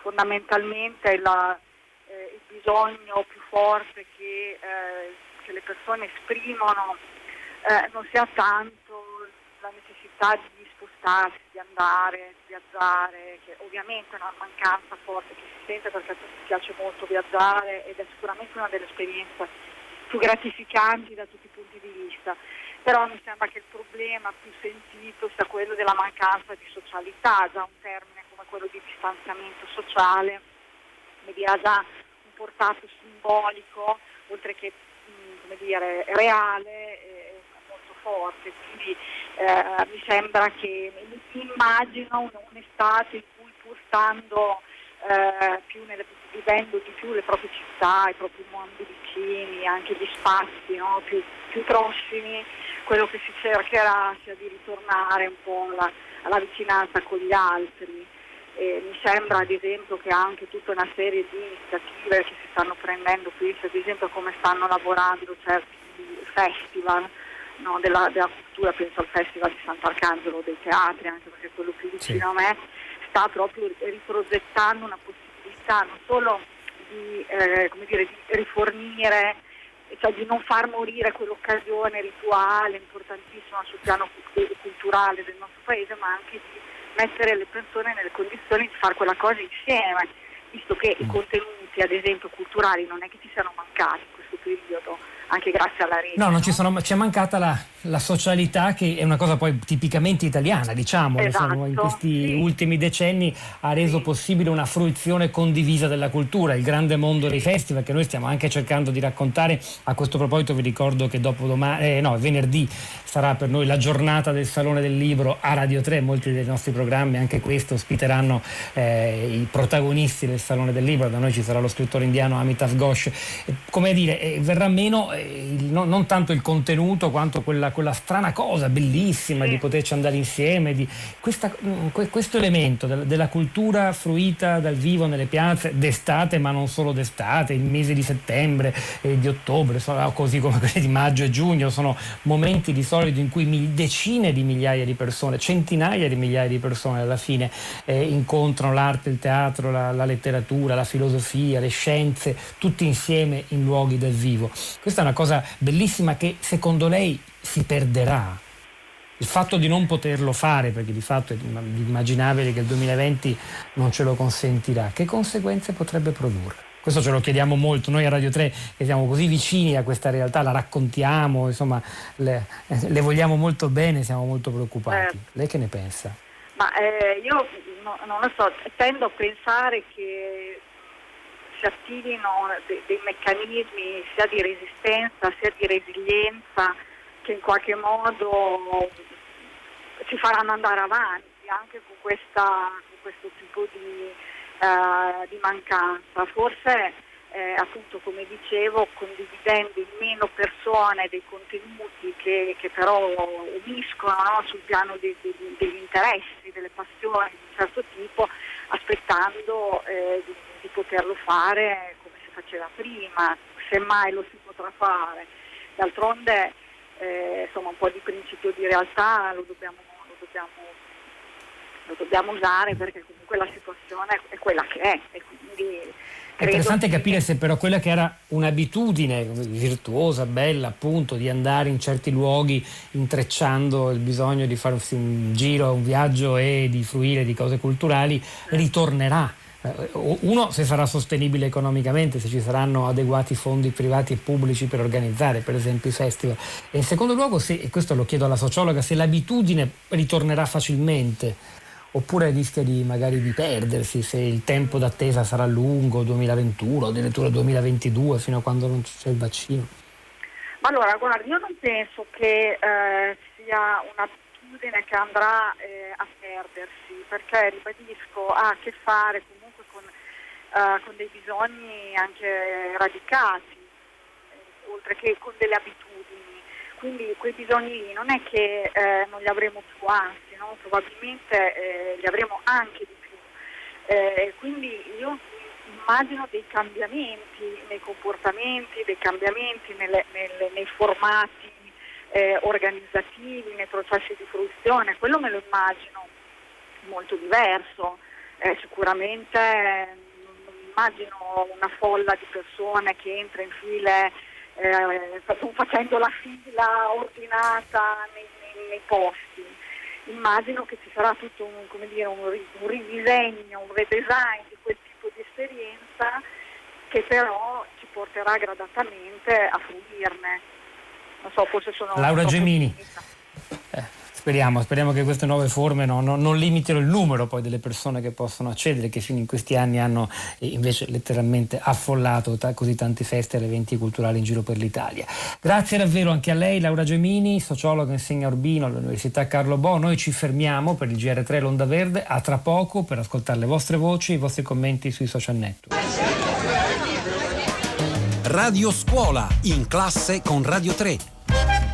fondamentalmente la- eh, il bisogno più forte che, eh, che le persone esprimono eh, non sia tanto la necessità di spostarsi, di andare, di viaggiare, che ovviamente è una mancanza forte che si sente perché a tutti piace molto viaggiare ed è sicuramente una delle esperienze più gratificanti da tutti i punti di vista. Però mi sembra che il problema più sentito sia quello della mancanza di socialità, già un termine come quello di distanziamento sociale, dire, ha già portato simbolico, oltre che mh, come dire, reale, eh, molto forte. Quindi eh, mi sembra che immagino un- un'estate in cui pur stando eh, più nelle, vivendo di più le proprie città, i propri mondi vicini, anche gli spazi no, più, più prossimi, quello che si cercherà sia di ritornare un po' alla, alla vicinanza con gli altri. E mi sembra ad esempio che anche tutta una serie di iniziative che si stanno prendendo qui, ad esempio come stanno lavorando certi festival no, della, della cultura, penso al Festival di Sant'Arcangelo dei teatri, anche perché è quello più vicino a me, sta proprio riprogettando una possibilità non solo di, eh, come dire, di rifornire, cioè di non far morire quell'occasione rituale importantissima sul piano cu- culturale del nostro paese, ma anche di mettere le persone nelle condizioni di fare quella cosa insieme, visto che i contenuti, ad esempio, culturali non è che ci siano mancati in questo periodo, anche grazie alla rete. No, non ci sono, ci è mancata la, la socialità che è una cosa poi tipicamente italiana, diciamo, Esatto, in questi sì. ultimi decenni ha reso possibile una fruizione condivisa della cultura, il grande mondo dei festival che noi stiamo anche cercando di raccontare. A questo proposito vi ricordo che dopo domani, eh, no, venerdì sarà per noi la giornata del Salone del Libro a Radio 3, molti dei nostri programmi anche questo ospiteranno eh, i protagonisti del Salone del Libro, da noi ci sarà lo scrittore indiano Amitav Ghosh, come dire, eh, verrà meno il, no, non tanto il contenuto quanto quella, quella strana cosa bellissima sì. di poterci andare insieme, di questa, mm, questo elemento della, della, cultura fruita dal vivo nelle piazze d'estate, ma non solo d'estate, il mese di settembre e di ottobre, così come quelli di maggio e giugno, sono momenti di solito in cui decine di migliaia di persone, centinaia di migliaia di persone alla fine eh, incontrano l'arte, il teatro, la, la letteratura, la filosofia, le scienze, tutti insieme in luoghi del vivo. Questa è una cosa bellissima che secondo lei si perderà. Il fatto di non poterlo fare, perché di fatto è immaginabile che il 2020 non ce lo consentirà, che conseguenze potrebbe produrre? Questo ce lo chiediamo molto, noi a Radio 3 che siamo così vicini a questa realtà, la raccontiamo, insomma, le, le vogliamo molto bene, siamo molto preoccupati. Eh. Lei che ne pensa? Ma eh, io no, non lo so, tendo a pensare che si attivino de- dei meccanismi sia di resistenza sia di resilienza che in qualche modo ci faranno andare avanti anche con, questa, con questo tipo di, uh, di mancanza. Forse eh, appunto come dicevo condividendo in meno persone dei contenuti che, che però uniscono no, sul piano de, de, degli interessi, delle passioni di un certo tipo, aspettando eh, di, poterlo fare come si faceva prima, semmai lo si potrà fare. D'altronde eh, insomma un po' di principio di realtà lo dobbiamo, lo dobbiamo, lo dobbiamo usare perché comunque la situazione è quella che è e quindi è interessante capire se però quella che era un'abitudine virtuosa, bella appunto, di andare in certi luoghi intrecciando il bisogno di fare un giro, un viaggio e di fruire di cose culturali, ritornerà. Eh, uno, se sarà sostenibile economicamente, se ci saranno adeguati fondi privati e pubblici per organizzare per esempio i festival. E in secondo luogo, se, e questo lo chiedo alla sociologa, se l'abitudine ritornerà facilmente oppure rischia di magari di perdersi se il tempo d'attesa sarà lungo, 2021, addirittura 2022, fino a quando non c'è il vaccino? Allora, guarda, io non penso che eh, sia un'abitudine che andrà eh, a perdersi, perché ribadisco, ha a che fare con, eh, con dei bisogni anche radicati, eh, oltre che con delle abitudini. Quindi quei bisogni lì non è che eh, non li avremo più, anzi no? probabilmente eh, li avremo anche di più. Eh, quindi io immagino dei cambiamenti nei comportamenti, dei cambiamenti nelle, nelle, nei formati eh, organizzativi, nei processi di fruizione, quello me lo immagino molto diverso. Eh, sicuramente immagino una folla di persone che entra in file eh, facendo la fila ordinata nei, nei, nei posti immagino che ci sarà tutto un, dire, un, un ridisegno, un redesign di quel tipo di esperienza che però ci porterà gradatamente a fruirne. Non so, forse sono... Laura Gemini. Eh. Speriamo, speriamo che queste nuove forme no, no, non limitino il numero poi delle persone che possono accedere, che fino in questi anni hanno eh, invece letteralmente affollato t- così tanti feste ed eventi culturali in giro per l'Italia. Grazie davvero anche a lei, Laura Gemini, sociologa, insegna Urbino all'Università Carlo Bo. Noi ci fermiamo per il GR3 L'Onda Verde, a tra poco per ascoltare le vostre voci e i vostri commenti sui social network. Radio Scuola, in classe con Radio 3.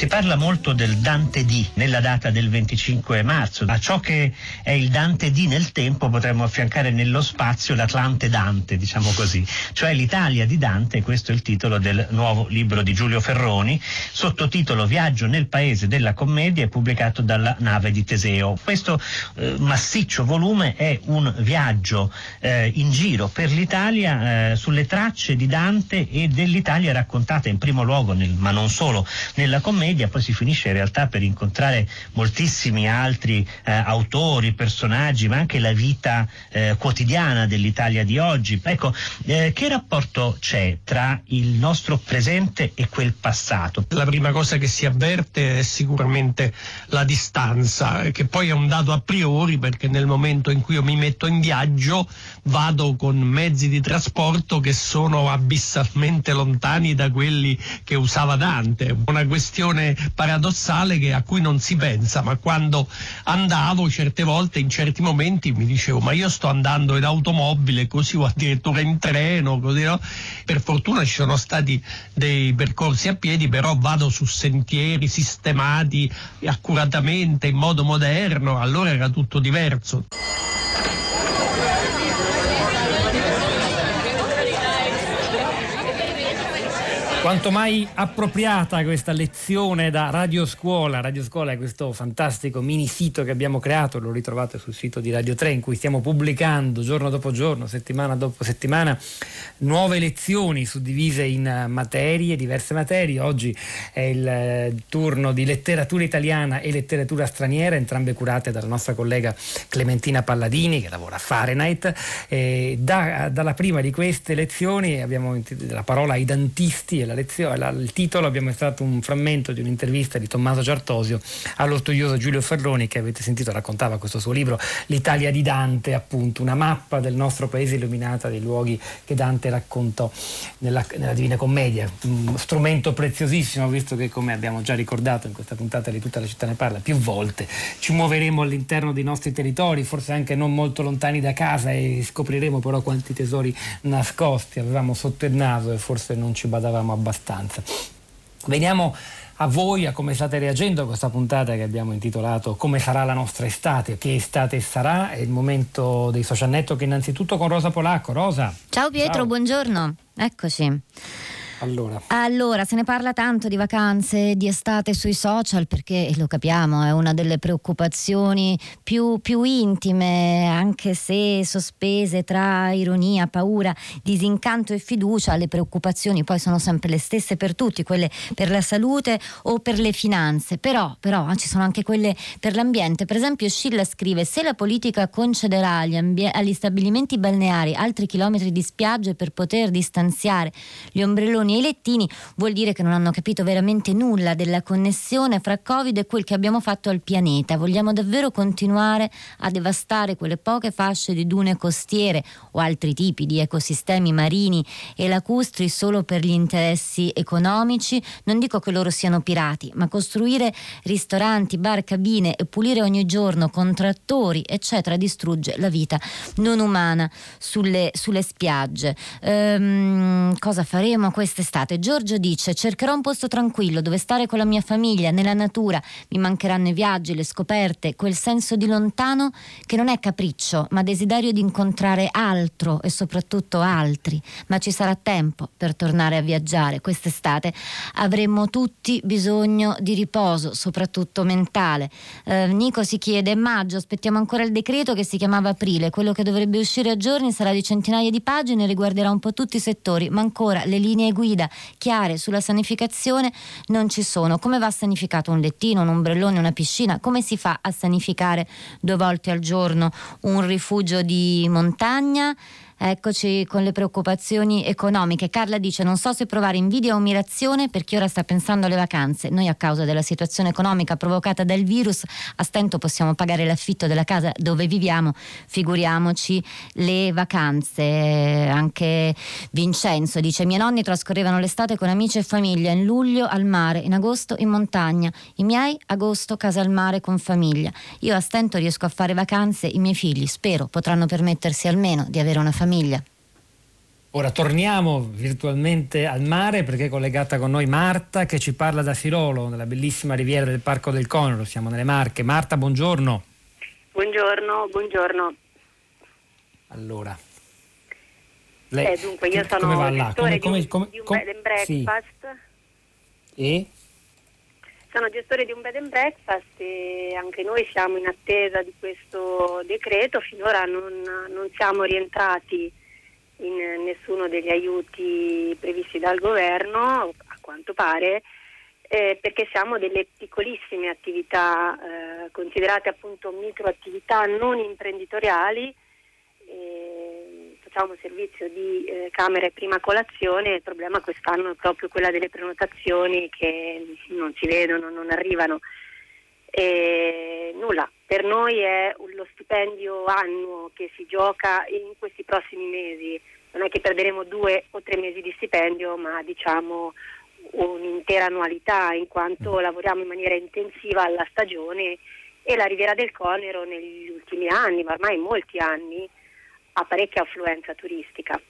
Si parla molto del Dante D nella data del 25 marzo. A ciò che è il Dante D nel tempo potremmo affiancare nello spazio l'Atlante Dante, diciamo così. Cioè l'Italia di Dante, questo è il titolo del nuovo libro di Giulio Ferroni, sottotitolo Viaggio nel paese della commedia, pubblicato dalla nave di Teseo. Questo eh, massiccio volume è un viaggio eh, in giro per l'Italia eh, sulle tracce di Dante e dell'Italia raccontata in primo luogo, nel, ma non solo, nella commedia media, poi si finisce in realtà per incontrare moltissimi altri eh, autori, personaggi, ma anche la vita eh, quotidiana dell'Italia di oggi. Ecco, eh, che rapporto c'è tra il nostro presente e quel passato? La prima cosa che si avverte è sicuramente la distanza, che poi è un dato a priori perché nel momento in cui io mi metto in viaggio vado con mezzi di trasporto che sono abissalmente lontani da quelli che usava Dante. Una questione situazione paradossale che, a cui non si pensa, ma quando andavo certe volte, in certi momenti mi dicevo ma io sto andando in automobile così o addirittura in treno, così no? Per fortuna ci sono stati dei percorsi a piedi, però vado su sentieri sistemati accuratamente, in modo moderno, allora era tutto diverso. Quanto mai appropriata questa lezione da Radio Scuola. Radio Scuola è questo fantastico mini sito che abbiamo creato, lo ritrovate sul sito di Radio 3 in cui stiamo pubblicando giorno dopo giorno, settimana dopo settimana, nuove lezioni suddivise in materie, diverse materie. Oggi è il eh, turno di letteratura italiana e letteratura straniera, entrambe curate dalla nostra collega Clementina Palladini che lavora a Fahrenheit. E da, dalla prima di queste lezioni abbiamo la parola ai dantisti la lezione, la, il titolo abbiamo estratto un frammento di un'intervista di Tommaso Giartosio allo studioso Giulio Ferroni che avete sentito raccontava questo suo libro L'Italia di Dante, appunto, una mappa del nostro paese illuminata dei luoghi che Dante raccontò nella, nella Divina Commedia, un strumento preziosissimo visto che come abbiamo già ricordato in questa puntata di tutta la città ne parla più volte, ci muoveremo all'interno dei nostri territori, forse anche non molto lontani da casa e scopriremo però quanti tesori nascosti avevamo sotto il naso e forse non ci badavamo abbastanza. Veniamo a voi, a come state reagendo a questa puntata che abbiamo intitolato Come sarà la nostra estate? Che estate sarà? È il momento dei social network innanzitutto con Rosa Polacco. Rosa. Ciao Pietro, Ciao. buongiorno. Eccoci. Allora. allora. se ne parla tanto di vacanze, di estate sui social perché lo capiamo, è una delle preoccupazioni più, più intime, anche se sospese tra ironia, paura, disincanto e fiducia, le preoccupazioni poi sono sempre le stesse per tutti, quelle per la salute o per le finanze, però, però ci sono anche quelle per l'ambiente. Per esempio Scilla scrive se la politica concederà agli, ambie- agli stabilimenti balneari altri chilometri di spiagge per poter distanziare gli ombrelloni e i lettini vuol dire che non hanno capito veramente nulla della connessione fra Covid e quel che abbiamo fatto al pianeta. Vogliamo davvero continuare a devastare quelle poche fasce di dune costiere o altri tipi di ecosistemi marini e lacustri solo per gli interessi economici? Non dico che loro siano pirati, ma costruire ristoranti, bar, cabine e pulire ogni giorno con trattori, eccetera, distrugge la vita non umana sulle, sulle spiagge. Ehm, cosa faremo queste quest'estate. Giorgio dice: Cercherò un posto tranquillo dove stare con la mia famiglia, nella natura. Mi mancheranno i viaggi, le scoperte, quel senso di lontano che non è capriccio, ma desiderio di incontrare altro e soprattutto altri. Ma ci sarà tempo per tornare a viaggiare. Quest'estate avremo tutti bisogno di riposo, soprattutto mentale. Eh, Nico si chiede: Maggio, aspettiamo ancora il decreto che si chiamava aprile. Quello che dovrebbe uscire a giorni sarà di centinaia di pagine e riguarderà un po' tutti i settori, ma ancora le linee guida guida chiare sulla sanificazione non ci sono. Come va sanificato un lettino, un ombrellone, una piscina? Come si fa a sanificare due volte al giorno un rifugio di montagna? Eccoci con le preoccupazioni economiche. Carla dice: Non so se provare invidia o ammirazione per chi ora sta pensando alle vacanze. Noi, a causa della situazione economica provocata dal virus, a stento possiamo pagare l'affitto della casa dove viviamo. Figuriamoci le vacanze. Anche Vincenzo dice: Miei nonni trascorrevano l'estate con amici e famiglia. In luglio al mare, in agosto in montagna. I miei, agosto, casa al mare con famiglia. Io a stento riesco a fare vacanze. I miei figli, spero, potranno permettersi almeno di avere una famiglia famiglia. Ora torniamo virtualmente al mare perché è collegata con noi Marta che ci parla da Sirolo, nella bellissima riviera del Parco del Conero, siamo nelle Marche. Marta, buongiorno. Buongiorno, buongiorno. Allora. Lei, eh, dunque, io sono come va là? Come, come, come, di un bed and breakfast. Sì. E? Sono gestore di un bed and breakfast e anche noi siamo in attesa di questo decreto, finora non, non siamo rientrati in nessuno degli aiuti previsti dal governo, a quanto pare, eh, perché siamo delle piccolissime attività eh, considerate appunto microattività non imprenditoriali. Eh, facciamo servizio di eh, camera e prima colazione, il problema quest'anno è proprio quella delle prenotazioni che non si vedono, non arrivano. E nulla, per noi è lo stipendio annuo che si gioca in questi prossimi mesi, non è che perderemo due o tre mesi di stipendio, ma diciamo un'intera annualità in quanto lavoriamo in maniera intensiva alla stagione e la Riviera del Conero negli ultimi anni, ma ormai molti anni, ha parecchia affluenza turistica.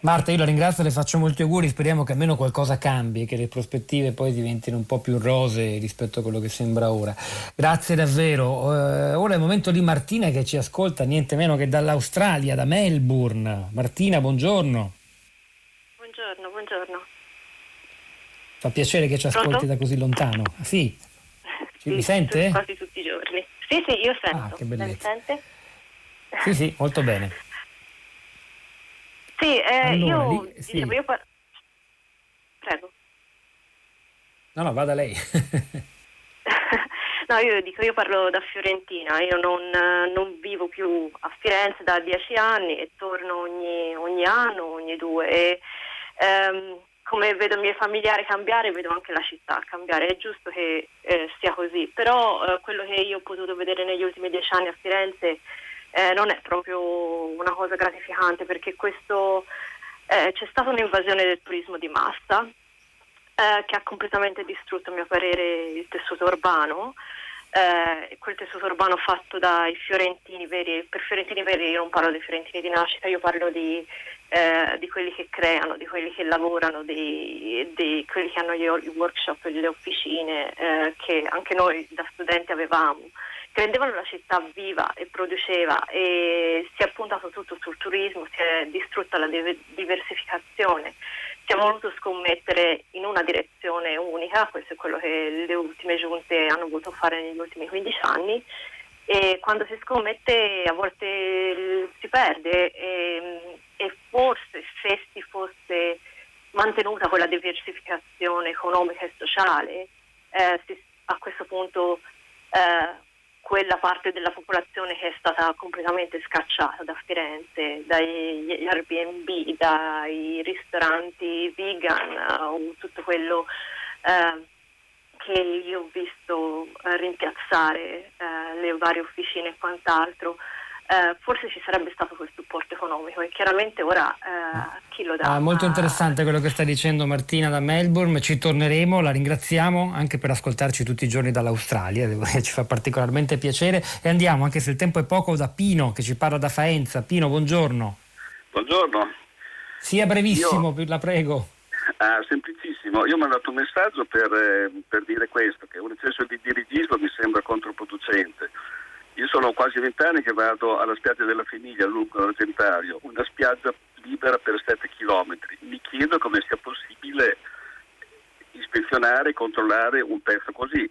Marta, io la ringrazio, le faccio molti auguri, speriamo che almeno qualcosa cambi, che le prospettive poi diventino un po' più rose rispetto a quello che sembra ora. Grazie davvero. Uh, ora è il momento di Martina che ci ascolta niente meno che dall'Australia, da Melbourne. Martina, buongiorno. Buongiorno, buongiorno. Fa piacere che ci ascolti Pronto? da così lontano. Sì. Sì, Mi sente? Quasi tutti i giorni. Sì, sì, io sento. Ah, che bellezza. Sì, sì, molto bene. Sì, eh, Allora, io, lì- sì. io par- Prego. No, no, vada lei. No, io dico, io parlo da Fiorentina, io non, non vivo più a Firenze da dieci anni e torno ogni, ogni anno, ogni due. E, ehm, come vedo i miei familiari cambiare, vedo anche la città cambiare. È giusto che eh, sia così, però eh, quello che io ho potuto vedere negli ultimi dieci anni a Firenze eh, non è proprio una cosa gratificante perché questo, eh, c'è stata un'invasione del turismo di massa eh, che ha completamente distrutto, a mio parere, il tessuto urbano. Eh, quel tessuto urbano fatto dai fiorentini veri, per fiorentini veri io non parlo dei fiorentini di nascita, io parlo di, eh, di quelli che creano, di quelli che lavorano, di, di quelli che hanno i workshop, le officine, eh, che anche noi da studenti avevamo, rendevano la città viva e produceva e si è puntato tutto sul turismo, si è distrutta la div- diversificazione. Si è voluto scommettere in una direzione unica, questo è quello che le ultime giunte hanno voluto fare negli ultimi 15 anni e quando si scommette a volte si perde e, e forse se si fosse mantenuta quella diversificazione economica e sociale eh, si- a questo punto eh, quella parte della popolazione che è stata completamente scacciata da Firenze, dagli Airbnb, dai ristoranti vegan tutto quello eh, che io ho visto eh, rimpiazzare eh, le varie officine e quant'altro, eh, forse ci sarebbe stato quel supporto economico e chiaramente ora eh, chi lo dà? Ah, molto interessante quello che sta dicendo Martina da Melbourne, ci torneremo, la ringraziamo anche per ascoltarci tutti i giorni dall'Australia, devo dire, ci fa particolarmente piacere e andiamo, anche se il tempo è poco, da Pino che ci parla da Faenza. Pino, buongiorno. Buongiorno. Sia brevissimo, la prego. Ah, semplicissimo, io ho mandato un messaggio per, eh, per dire questo, che un eccesso di dirigismo mi sembra controproducente. Io sono quasi vent'anni che vado alla spiaggia della Finiglia, lungo l'Argentario, una spiaggia libera per 7 km. Mi chiedo come sia possibile ispezionare e controllare un pezzo così.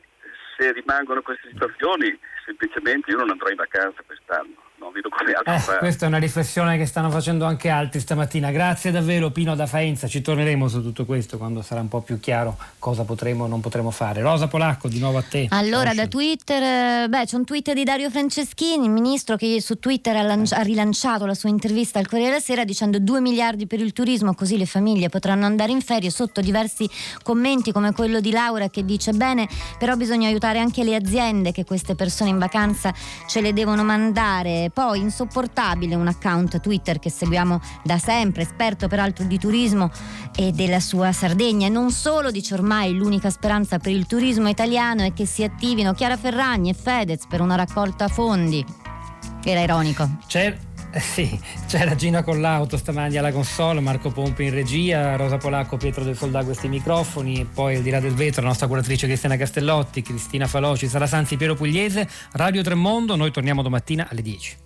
Se rimangono queste situazioni, semplicemente io non andrò in vacanza quest'anno, non vedo come altro Eh, fare. questa è una riflessione che stanno facendo anche altri stamattina. Grazie davvero Pino da Faenza, ci torneremo su tutto questo quando sarà un po' più chiaro cosa potremo o non potremo fare. Rosa Polacco, di nuovo a te. Allora, da Twitter, eh, beh, c'è un tweet di Dario Franceschini, il ministro che su Twitter ha, lanci- ha rilanciato la sua intervista al Corriere della Sera dicendo 2 miliardi per il turismo, così le famiglie potranno andare in ferie, sotto diversi commenti come quello di Laura che dice bene, però bisogna aiutare anche le aziende che queste persone in vacanza ce le devono mandare. Poi insopportabile un account Twitter che seguiamo da sempre, esperto peraltro di turismo e della sua Sardegna e non solo, dice ormai l'unica speranza per il turismo italiano è che si attivino Chiara Ferragni e Fedez per una raccolta fondi. Era ironico. Eh, sì, c'era Gina con l'auto stamani alla console, Marco Pompi in regia, Rosa Polacco, Pietro del Soldà questi microfoni, e poi al di là del vetro la nostra curatrice Cristiana Castellotti, Cristina Faloci, Sara Sanzi, Piero Pugliese, Radio Tremondo, noi torniamo domattina alle 10.